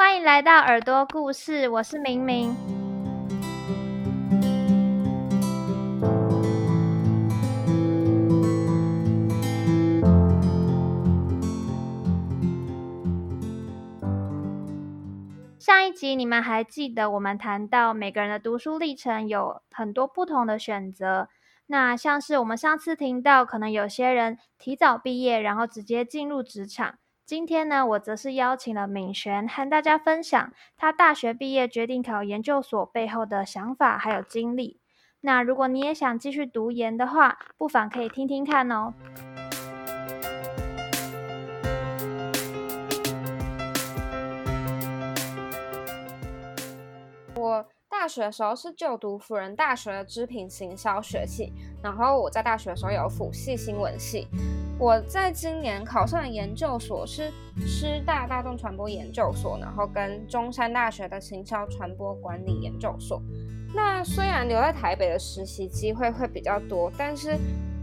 欢迎来到耳朵故事，我是明明。上一集你们还记得我们谈到每个人的读书历程有很多不同的选择，那像是我们上次听到，可能有些人提早毕业，然后直接进入职场。今天呢，我则是邀请了敏璇和大家分享他大学毕业决定考研究所背后的想法还有经历。那如果你也想继续读研的话，不妨可以听听看哦。我大学的时候是就读辅仁大学的织品行销学系，然后我在大学的时候有辅系新闻系。我在今年考上的研究所是师大大众传播研究所，然后跟中山大学的行销传播管理研究所。那虽然留在台北的实习机会会比较多，但是，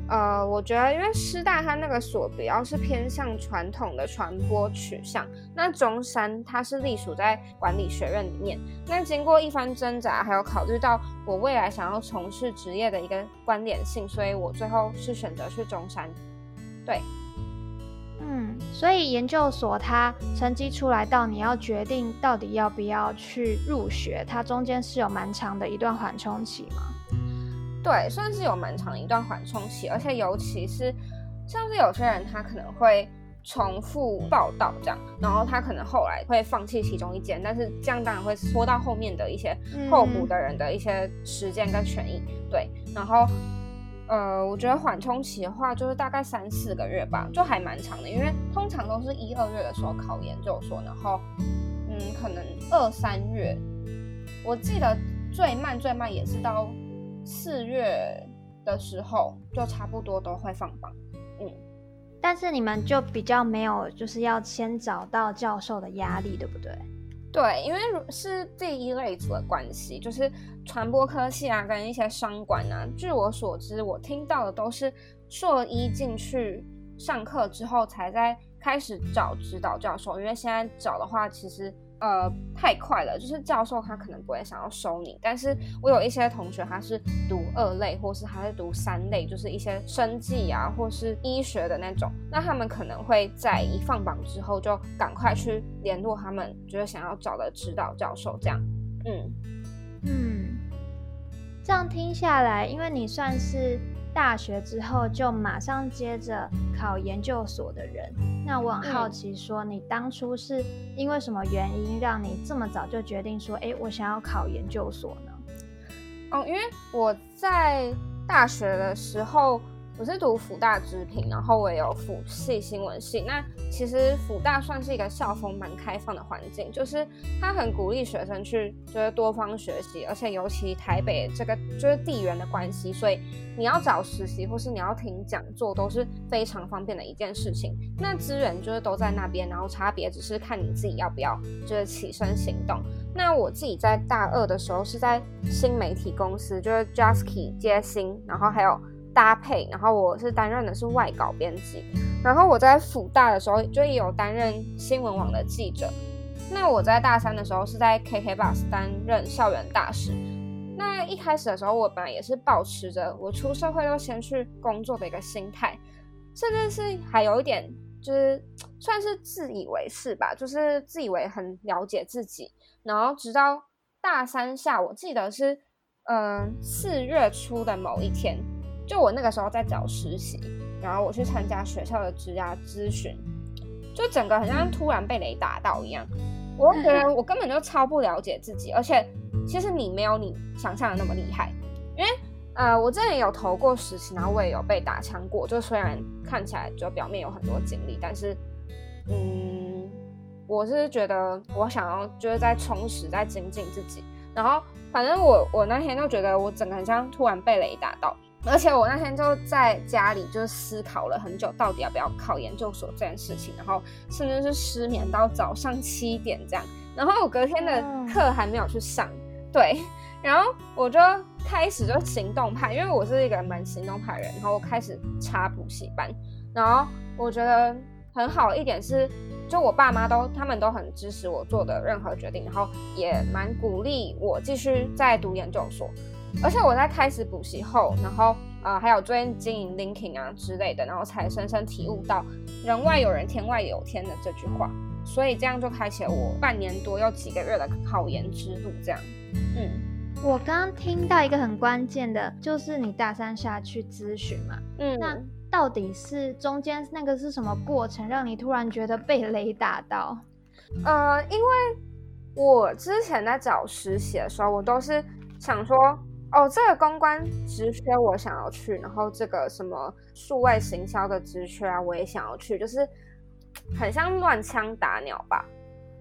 呃，我觉得因为师大它那个所比较是偏向传统的传播取向，那中山它是隶属在管理学院里面。那经过一番挣扎，还有考虑到我未来想要从事职业的一个关联性，所以我最后是选择去中山。对，嗯，所以研究所它成绩出来到你要决定到底要不要去入学，它中间是有蛮长的一段缓冲期吗？对，算是有蛮长一段缓冲期，而且尤其是像是有些人他可能会重复报道这样，然后他可能后来会放弃其中一间，但是这样当然会拖到后面的一些候补的人的一些时间跟权益。对，然后。呃，我觉得缓冲期的话，就是大概三四个月吧，就还蛮长的。因为通常都是一二月的时候考研究所，然后，嗯，可能二三月，我记得最慢最慢也是到四月的时候，就差不多都会放榜。嗯，但是你们就比较没有，就是要先找到教授的压力，对不对？对，因为是第一类组的关系，就是传播科系啊，跟一些商管啊。据我所知，我听到的都是硕一进去上课之后，才在开始找指导教授。因为现在找的话，其实。呃，太快了，就是教授他可能不会想要收你，但是我有一些同学他是读二类，或是他是读三类，就是一些生计啊，或是医学的那种，那他们可能会在一放榜之后就赶快去联络他们，就是想要找的指导教授这样。嗯嗯，这样听下来，因为你算是。大学之后就马上接着考研究所的人，那我很好奇，说你当初是因为什么原因让你这么早就决定说，哎，我想要考研究所呢？哦，因为我在大学的时候。我是读辅大织品，然后我也有辅系新闻系。那其实辅大算是一个校风蛮开放的环境，就是他很鼓励学生去就是多方学习，而且尤其台北这个就是地缘的关系，所以你要找实习或是你要听讲座都是非常方便的一件事情。那资源就是都在那边，然后差别只是看你自己要不要就是起身行动。那我自己在大二的时候是在新媒体公司，就是 Jasky 接新，然后还有。搭配，然后我是担任的是外稿编辑，然后我在辅大的时候就有担任新闻网的记者。那我在大三的时候是在 KK Bus 担任校园大使。那一开始的时候，我本来也是保持着我出社会就先去工作的一个心态，甚至是还有一点就是算是自以为是吧，就是自以为很了解自己。然后直到大三下，我记得是嗯四月初的某一天。就我那个时候在找实习，然后我去参加学校的职涯咨询，就整个好像突然被雷打到一样。我觉得我根本就超不了解自己，而且其实你没有你想象的那么厉害。因为呃，我之前有投过实习，然后我也有被打枪过。就虽然看起来就表面有很多经历，但是嗯，我是觉得我想要就是在充实、在精进自己。然后反正我我那天就觉得我整个很像突然被雷打到。而且我那天就在家里，就思考了很久，到底要不要考研究所这件事情，然后甚至是失眠到早上七点这样。然后我隔天的课还没有去上，对，然后我就开始就行动派，因为我是一个蛮行动派人，然后我开始插补习班。然后我觉得很好一点是，就我爸妈都他们都很支持我做的任何决定，然后也蛮鼓励我继续在读研究所。而且我在开始补习后，然后呃还有最近经营 LinkedIn 啊之类的，然后才深深体悟到“人外有人，天外有天”的这句话。所以这样就开启了我半年多又几个月的考研之路。这样，嗯，我刚刚听到一个很关键的，就是你大三下去咨询嘛，嗯，那到底是中间那个是什么过程，让你突然觉得被雷打到？呃，因为我之前在找实习的时候，我都是想说，哦，这个公关职缺我想要去，然后这个什么数位行销的职缺啊，我也想要去，就是。很像乱枪打鸟吧，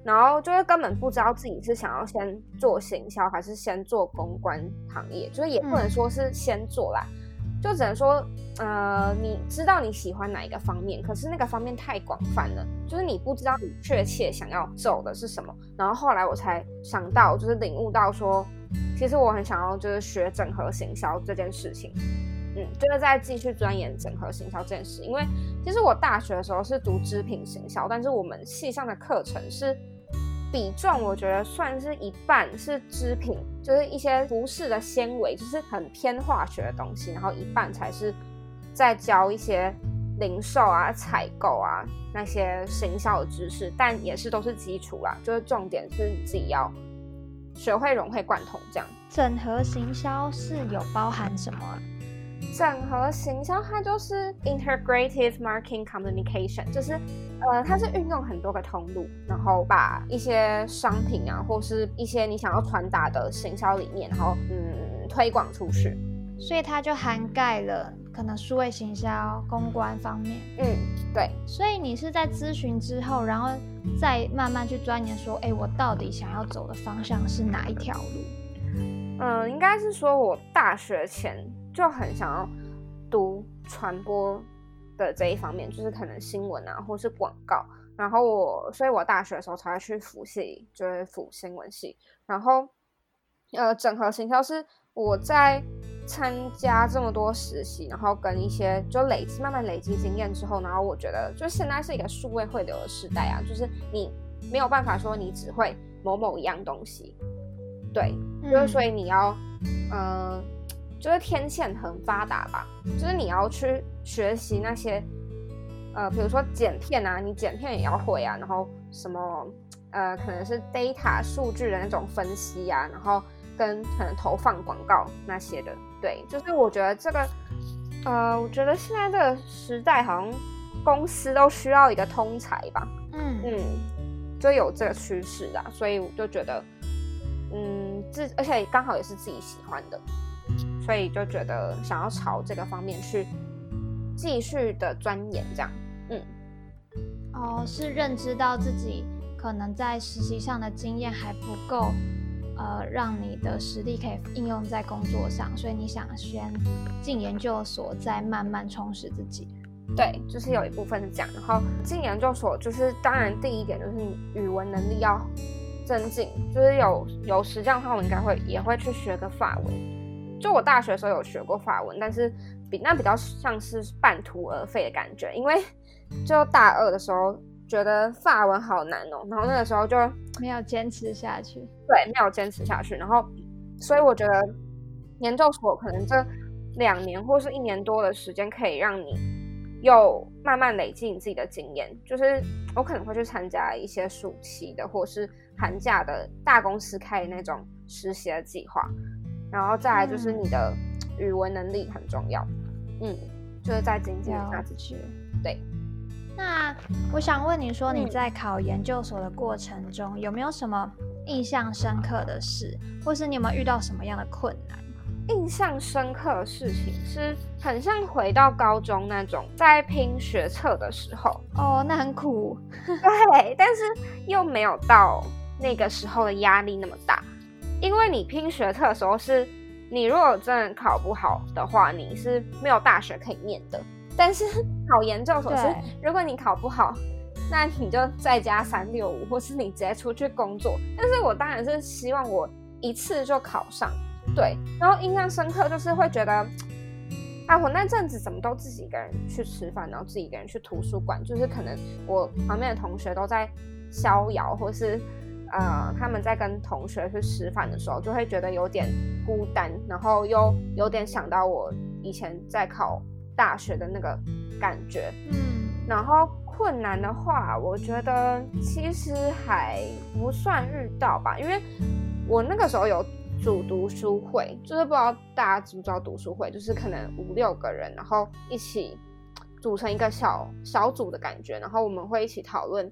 然后就是根本不知道自己是想要先做行销还是先做公关行业，就是也不能说是先做啦，就只能说，呃，你知道你喜欢哪一个方面，可是那个方面太广泛了，就是你不知道你确切想要走的是什么。然后后来我才想到，就是领悟到说，其实我很想要就是学整合行销这件事情。嗯，就是在继续钻研整合行销这件事，因为其实我大学的时候是读织品行销，但是我们系上的课程是比重，我觉得算是一半是织品，就是一些服饰的纤维，就是很偏化学的东西，然后一半才是在教一些零售啊、采购啊那些行销的知识，但也是都是基础啦，就是重点是你自己要学会融会贯通这样。整合行销是有包含什么？整合行销，它就是 integrative marketing communication，就是呃，它是运用很多个通路，然后把一些商品啊，或是一些你想要传达的行销理念，然后嗯推广出去。所以它就涵盖了可能数位行销、公关方面。嗯，对。所以你是在咨询之后，然后再慢慢去钻研，说，哎，我到底想要走的方向是哪一条路？嗯，应该是说我大学前。就很想要读传播的这一方面，就是可能新闻啊，或是广告。然后我，所以我大学的时候才会去辅系，就是辅新闻系。然后，呃，整合行销是我在参加这么多实习，然后跟一些就累积慢慢累积经验之后，然后我觉得，就现在是一个数位汇流的时代啊，就是你没有办法说你只会某某一样东西，对，就是所以你要，嗯。就是天线很发达吧，就是你要去学习那些，呃，比如说剪片啊，你剪片也要会啊，然后什么，呃，可能是 data 数据的那种分析啊，然后跟可能投放广告那些的，对，就是我觉得这个，呃，我觉得现在这个时代好像公司都需要一个通才吧，嗯嗯，就有这个趋势啊，所以我就觉得，嗯，自而且刚好也是自己喜欢的。所以就觉得想要朝这个方面去继续的钻研，这样，嗯，哦，是认知到自己可能在实习上的经验还不够，呃，让你的实力可以应用在工作上，所以你想先进研究所，再慢慢充实自己。对，就是有一部分是这样。然后进研究所，就是当然第一点就是你语文能力要增进，就是有有时间的话，我应该会也会去学个法文。就我大学的时候有学过法文，但是比那比较像是半途而废的感觉，因为就大二的时候觉得法文好难哦，然后那个时候就没有坚持下去。对，没有坚持下去，然后所以我觉得研究所可能这两年或是一年多的时间，可以让你又慢慢累积你自己的经验。就是我可能会去参加一些暑期的或是寒假的大公司开的那种实习的计划。然后再来就是你的语文能力很重要，嗯，就是在经济下子去。对。那我想问你说，你在考研究所的过程中，有没有什么印象深刻的事，或是你有没有遇到什么样的困难？印象深刻的事情是很像回到高中那种在拼学测的时候。哦，那很苦。对，但是又没有到那个时候的压力那么大。因为你拼学测的时候是，你如果真的考不好的话，你是没有大学可以念的。但是 考研究所是，如果你考不好，那你就再加三六五，或是你直接出去工作。但是我当然是希望我一次就考上，对。然后印象深刻就是会觉得，啊，我那阵子怎么都自己一个人去吃饭，然后自己一个人去图书馆，就是可能我旁边的同学都在逍遥，或是呃他们在跟同学去吃饭的时候，就会觉得有点孤单，然后又有点想到我以前在考大学的那个感觉，嗯，然后困难的话，我觉得其实还不算遇到吧，因为我那个时候有。组读书会就是不知道大家知不知道读书会，就是可能五六个人，然后一起组成一个小小组的感觉，然后我们会一起讨论，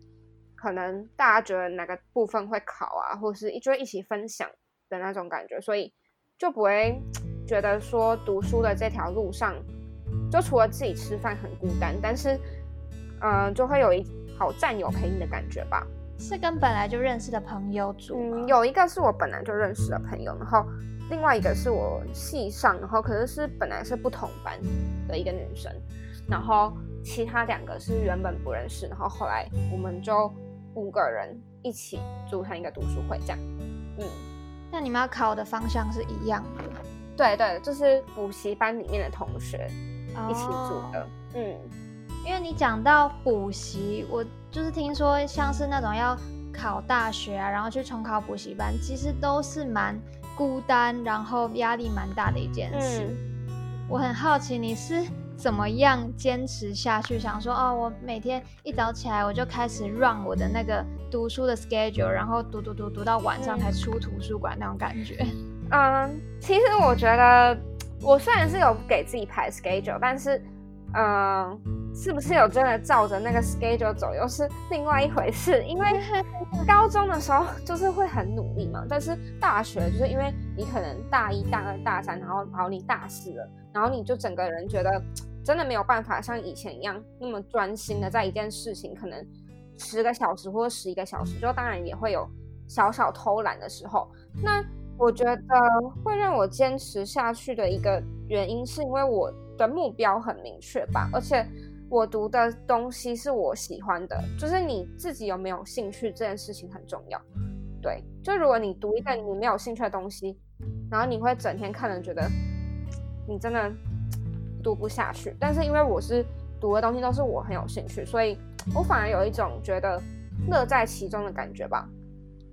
可能大家觉得哪个部分会考啊，或是就一起分享的那种感觉，所以就不会觉得说读书的这条路上，就除了自己吃饭很孤单，但是嗯，就会有一好战友陪你的感觉吧。是跟本来就认识的朋友组，嗯，有一个是我本来就认识的朋友，然后另外一个是我系上，然后可是是本来是不同班的一个女生，然后其他两个是原本不认识，然后后来我们就五个人一起组成一个读书会，这样，嗯，那你们要考的方向是一样的？对对，就是补习班里面的同学一起组的，嗯。因为你讲到补习，我就是听说像是那种要考大学啊，然后去重考补习班，其实都是蛮孤单，然后压力蛮大的一件事。我很好奇你是怎么样坚持下去，想说哦，我每天一早起来我就开始 run 我的那个读书的 schedule，然后读读读读到晚上才出图书馆那种感觉。嗯，其实我觉得我虽然是有给自己排 schedule，但是。嗯，是不是有真的照着那个 schedule 走，又是另外一回事。因为 高中的时候就是会很努力嘛，但是大学就是因为你可能大一大二大三，然后然后你大四了，然后你就整个人觉得真的没有办法像以前一样那么专心的在一件事情，可能十个小时或者十一个小时，就当然也会有小小偷懒的时候。那我觉得会让我坚持下去的一个原因，是因为我。的目标很明确吧，而且我读的东西是我喜欢的，就是你自己有没有兴趣这件事情很重要。对，就如果你读一个你没有兴趣的东西，然后你会整天看着觉得你真的读不下去。但是因为我是读的东西都是我很有兴趣，所以我反而有一种觉得乐在其中的感觉吧，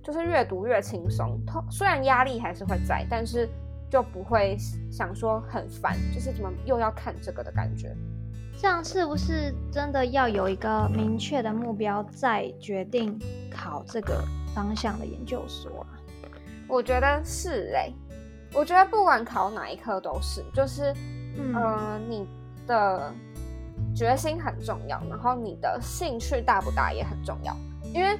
就是越读越轻松。虽然压力还是会在，但是。就不会想说很烦，就是怎么又要看这个的感觉。这样是不是真的要有一个明确的目标，再决定考这个方向的研究所啊？我觉得是哎，我觉得不管考哪一科都是，就是嗯，你的决心很重要，然后你的兴趣大不大也很重要，因为。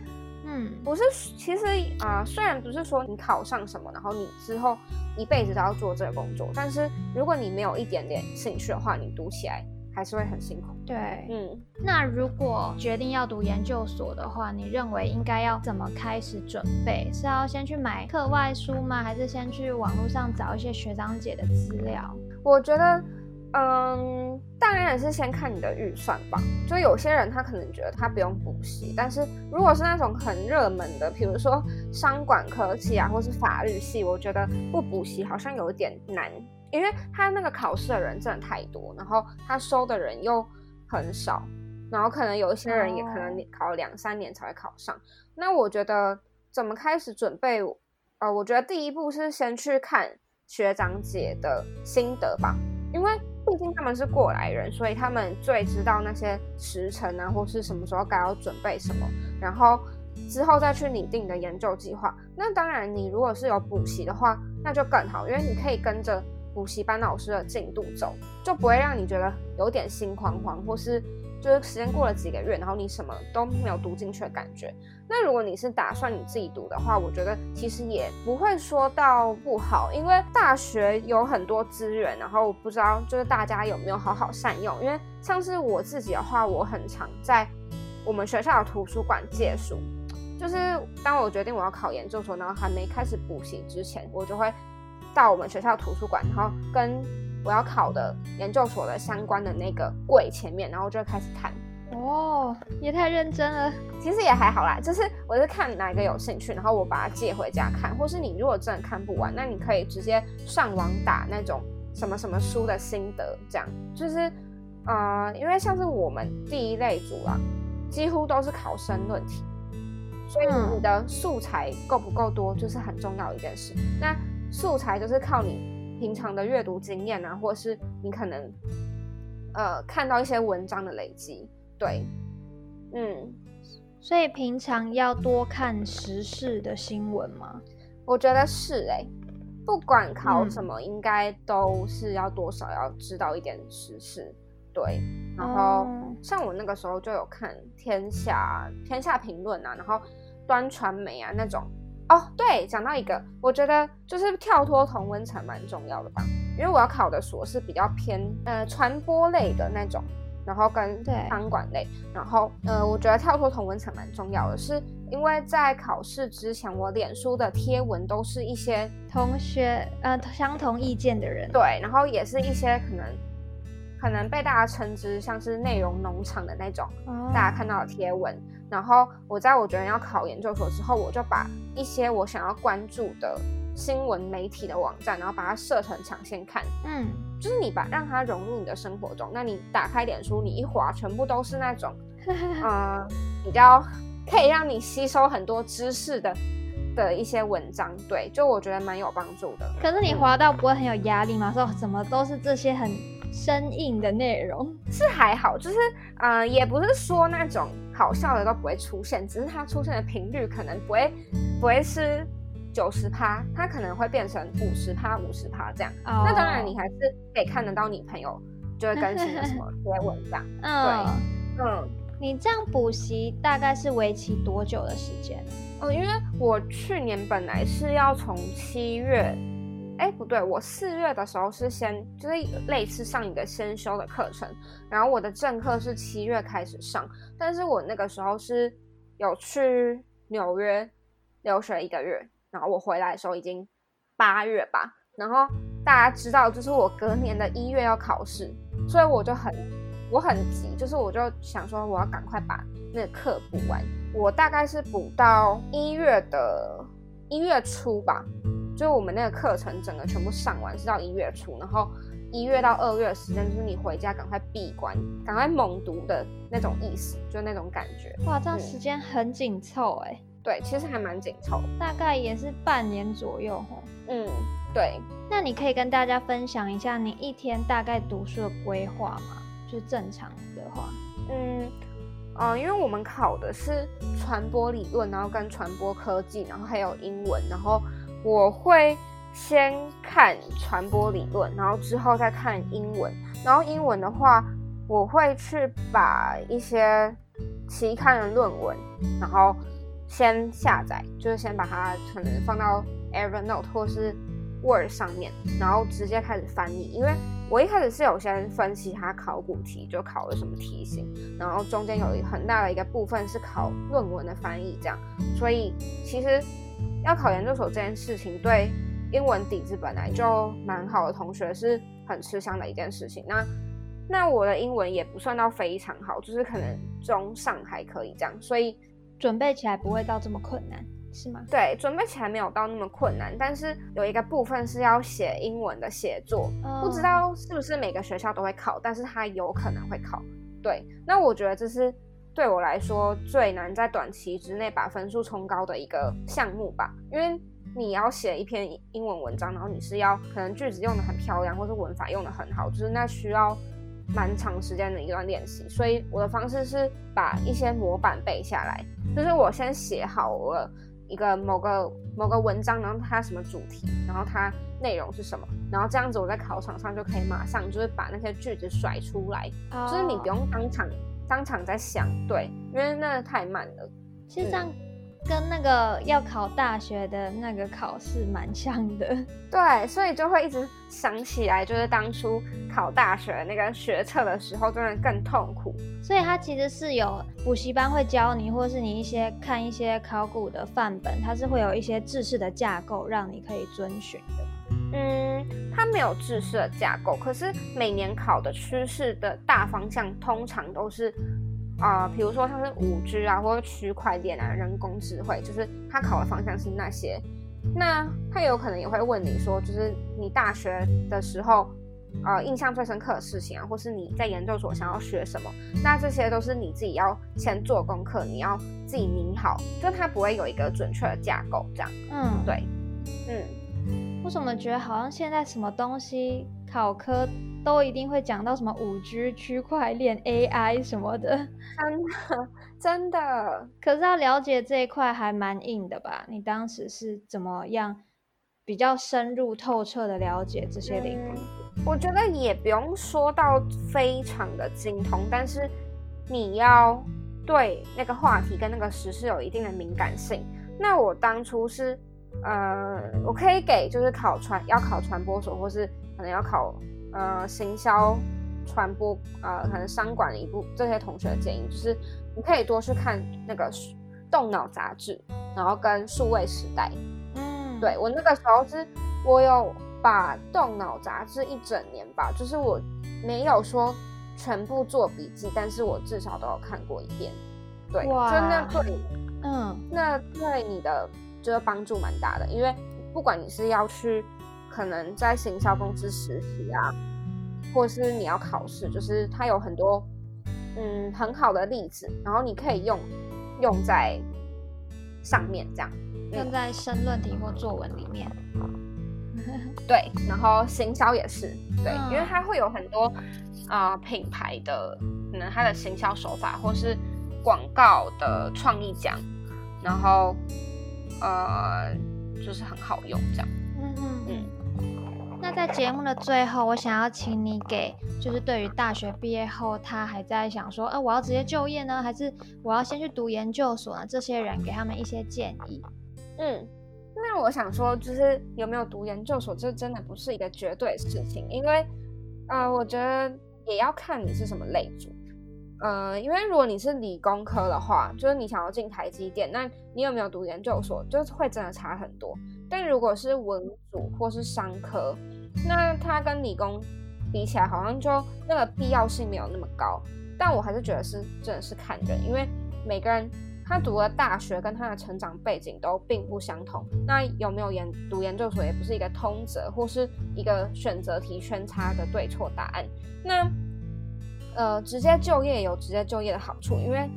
嗯，不是，其实啊，虽然不是说你考上什么，然后你之后一辈子都要做这个工作，但是如果你没有一点点兴趣的话，你读起来还是会很辛苦。对，嗯，那如果决定要读研究所的话，你认为应该要怎么开始准备？是要先去买课外书吗？还是先去网络上找一些学长姐的资料？我觉得。嗯，当然也是先看你的预算吧。就有些人他可能觉得他不用补习，但是如果是那种很热门的，比如说商管科系啊，或是法律系，我觉得不补习好像有点难，因为他那个考试的人真的太多，然后他收的人又很少，然后可能有一些人也可能考两三年才会考上。那我觉得怎么开始准备？呃，我觉得第一步是先去看学长姐的心得吧，因为。毕竟他们是过来人，所以他们最知道那些时辰啊，或是什么时候该要准备什么，然后之后再去拟定的研究计划。那当然，你如果是有补习的话，那就更好，因为你可以跟着补习班老师的进度走，就不会让你觉得有点心慌慌，或是。就是时间过了几个月，然后你什么都没有读进去的感觉。那如果你是打算你自己读的话，我觉得其实也不会说到不好，因为大学有很多资源，然后不知道就是大家有没有好好善用。因为像是我自己的话，我很常在我们学校的图书馆借书。就是当我决定我要考研究所，然后还没开始补习之前，我就会到我们学校图书馆，然后跟。我要考的研究所的相关的那个柜前面，然后就开始看。哦，也太认真了。其实也还好啦，就是我是看哪一个有兴趣，然后我把它借回家看。或是你如果真的看不完，那你可以直接上网打那种什么什么书的心得，这样就是呃，因为像是我们第一类组啊，几乎都是考生论题，所以你的素材够不够多，就是很重要一件事。那素材就是靠你平常的阅读经验啊，或是你可能呃看到一些文章的累积，对，嗯。所以平常要多看时事的新闻吗？我觉得是哎，不管考什么，应该都是要多少要知道一点时事。对，然后像我那个时候就有看天下天下评论啊，然后端传媒啊那种。哦，对，讲到一个，我觉得就是跳脱同温层蛮重要的吧，因为我要考的所是比较偏呃传播类的那种。然后跟商管类，然后呃，我觉得跳脱同温层蛮重要的，是因为在考试之前，我脸书的贴文都是一些同学呃相同意见的人，对，然后也是一些可能可能被大家称之像是内容农场的那种，大家看到的贴文。然后我在我觉得要考研究所之后，我就把一些我想要关注的。新闻媒体的网站，然后把它设成抢先看，嗯，就是你把让它融入你的生活中。那你打开脸书，你一滑，全部都是那种，呃，比较可以让你吸收很多知识的的一些文章。对，就我觉得蛮有帮助的。可是你滑到不会很有压力吗？说怎么都是这些很生硬的内容？是还好，就是呃，也不是说那种好笑的都不会出现，只是它出现的频率可能不会不会是。九十趴，它可能会变成五十趴、五十趴这样。那当然，你还是可以看得到你朋友就会更新的什么 贴文这样。对，嗯，你这样补习大概是为期多久的时间？哦，因为我去年本来是要从七月，哎，不对，我四月的时候是先就是类似上一个先修的课程，然后我的正课是七月开始上，但是我那个时候是有去纽约留学一个月。然后我回来的时候已经八月吧，然后大家知道，就是我隔年的一月要考试，所以我就很我很急，就是我就想说我要赶快把那个课补完。我大概是补到一月的一月初吧，就是我们那个课程整个全部上完是到一月初，然后一月到二月的时间就是你回家赶快闭关，赶快猛读的那种意思，就那种感觉。哇，这样时间很紧凑哎。对，其实还蛮紧凑，大概也是半年左右吼。嗯，对。那你可以跟大家分享一下你一天大概读书的规划吗？就正常的话。嗯，呃，因为我们考的是传播理论，然后跟传播科技，然后还有英文，然后我会先看传播理论，然后之后再看英文，然后英文的话，我会去把一些期刊的论文，然后。先下载，就是先把它可能放到 Evernote 或是 Word 上面，然后直接开始翻译。因为我一开始是有先分析它考古题，就考了什么题型，然后中间有一很大的一个部分是考论文的翻译，这样。所以其实要考研究所这件事情，对英文底子本来就蛮好的同学是很吃香的一件事情。那那我的英文也不算到非常好，就是可能中上还可以这样，所以。准备起来不会到这么困难，是吗？对，准备起来没有到那么困难，但是有一个部分是要写英文的写作，不知道是不是每个学校都会考，但是它有可能会考。对，那我觉得这是对我来说最难在短期之内把分数冲高的一个项目吧，因为你要写一篇英文文章，然后你是要可能句子用的很漂亮，或是文法用的很好，就是那需要。蛮长时间的一段练习，所以我的方式是把一些模板背下来，就是我先写好了一个某个某个文章，然后它什么主题，然后它内容是什么，然后这样子我在考场上就可以马上就是把那些句子甩出来，就是你不用当场当场在想，对，因为那太慢了。其实这样。跟那个要考大学的那个考试蛮像的，对，所以就会一直想起来，就是当初考大学那个学测的时候，真的更痛苦。所以它其实是有补习班会教你，或是你一些看一些考古的范本，它是会有一些知识的架构，让你可以遵循的。嗯，它没有知识的架构，可是每年考的趋势的大方向，通常都是。啊，比如说像是五 G 啊，或者区块链啊，人工智慧，就是它考的方向是那些。那他有可能也会问你说，就是你大学的时候呃印象最深刻的事情啊，或是你在研究所想要学什么，那这些都是你自己要先做功课，你要自己拟好，就它不会有一个准确的架构这样。嗯，对，嗯，为什么觉得好像现在什么东西考科都一定会讲到什么五 G、区块链、AI 什么的？真的真的，可是要了解这一块还蛮硬的吧？你当时是怎么样比较深入透彻的了解这些领域？我觉得也不用说到非常的精通，但是你要对那个话题跟那个时事有一定的敏感性。那我当初是，呃，我可以给就是考传要考传播所，或是可能要考呃行销传播，呃可能商管一部这些同学的建议，就是你可以多去看那个动脑杂志，然后跟数位时代。嗯，对我那个时候是，我有。把动脑杂志一整年吧，就是我没有说全部做笔记，但是我至少都有看过一遍。对，就那对，嗯，那对你的就是帮助蛮大的，因为不管你是要去可能在行销公司实习啊，或是你要考试，就是它有很多嗯很好的例子，然后你可以用用在上面这样，用在申论题或作文里面。对，然后行销也是对，因为它会有很多啊品牌的可能它的行销手法，或是广告的创意奖，然后呃就是很好用这样。嗯嗯嗯。那在节目的最后，我想要请你给就是对于大学毕业后他还在想说，呃我要直接就业呢，还是我要先去读研究所呢？这些人给他们一些建议。嗯。那我想说，就是有没有读研究所，这真的不是一个绝对的事情，因为，呃，我觉得也要看你是什么类组，呃，因为如果你是理工科的话，就是你想要进台积电，那你有没有读研究所，就是会真的差很多。但如果是文组或是商科，那它跟理工比起来，好像就那个必要性没有那么高。但我还是觉得是真的是看人，因为每个人。他读的大学，跟他的成长背景都并不相同。那有没有研读研究所，也不是一个通则，或是一个选择题圈差的对错答案。那呃，直接就业有直接就业的好处，因为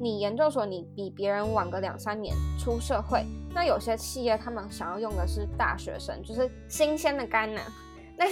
你研究所你比别人晚个两三年出社会。那有些企业他们想要用的是大学生，就是新鲜的肝呢。那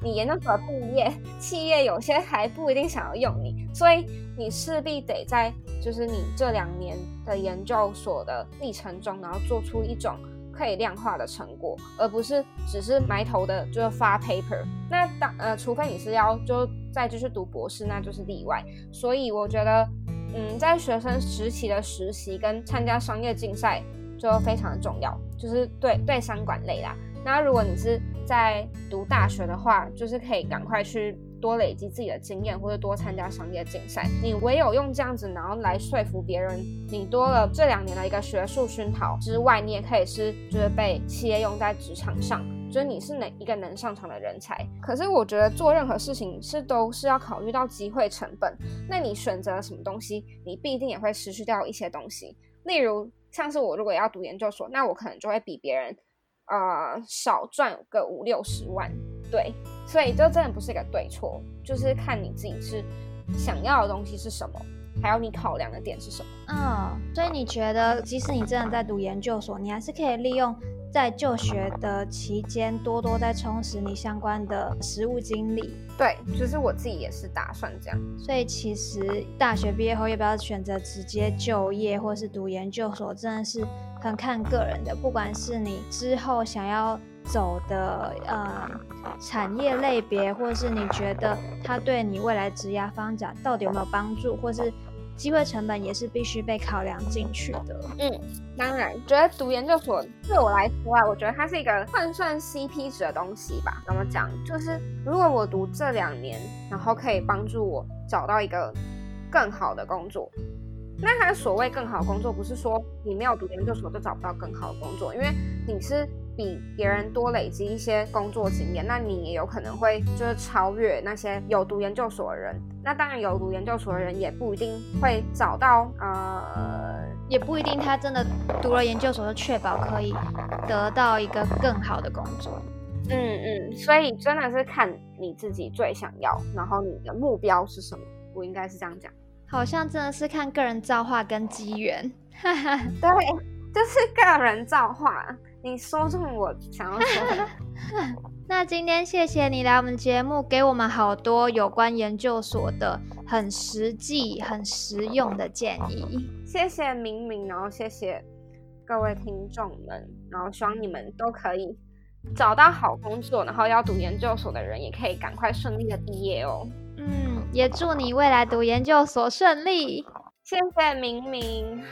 你研究所毕业，企业有些还不一定想要用你，所以你势必得在就是你这两年的研究所的历程中，然后做出一种可以量化的成果，而不是只是埋头的就是发 paper。那当呃，除非你是要就再继续读博士，那就是例外。所以我觉得，嗯，在学生时期的实习跟参加商业竞赛就非常的重要，就是对对商管类啦。那如果你是在读大学的话，就是可以赶快去多累积自己的经验，或者多参加商业竞赛。你唯有用这样子，然后来说服别人，你多了这两年的一个学术熏陶之外，你也可以是就是被企业用在职场上，就是你是哪一个能上场的人才。可是我觉得做任何事情是都是要考虑到机会成本。那你选择了什么东西，你必定也会失去掉一些东西。例如像是我如果要读研究所，那我可能就会比别人。呃，少赚个五六十万，对，所以这真的不是一个对错，就是看你自己是想要的东西是什么，还有你考量的点是什么。嗯，所以你觉得，即使你真的在读研究所，你还是可以利用在就学的期间，多多在充实你相关的实务经历。对，就是我自己也是打算这样。所以其实大学毕业后要不要选择直接就业，或是读研究所，真的是。很看个人的，不管是你之后想要走的呃产业类别，或是你觉得它对你未来职业发展到底有没有帮助，或是机会成本也是必须被考量进去的。嗯，当然，觉得读研究所对我来说啊，我觉得它是一个换算 CP 值的东西吧。怎么讲？就是如果我读这两年，然后可以帮助我找到一个更好的工作。那他所谓更好工作，不是说你没有读研究所就找不到更好的工作，因为你是比别人多累积一些工作经验，那你也有可能会就是超越那些有读研究所的人。那当然有读研究所的人也不一定会找到，呃，也不一定他真的读了研究所就确保可以得到一个更好的工作。嗯嗯，所以真的是看你自己最想要，然后你的目标是什么，我应该是这样讲。好像真的是看个人造化跟机缘，对，就是个人造化。你说中我想要说的。那今天谢谢你来我们节目，给我们好多有关研究所的很实际、很实用的建议。谢谢明明，然后谢谢各位听众们，然后希望你们都可以找到好工作，然后要读研究所的人也可以赶快顺利的毕业哦。嗯，也祝你未来读研究所顺利。谢谢明明。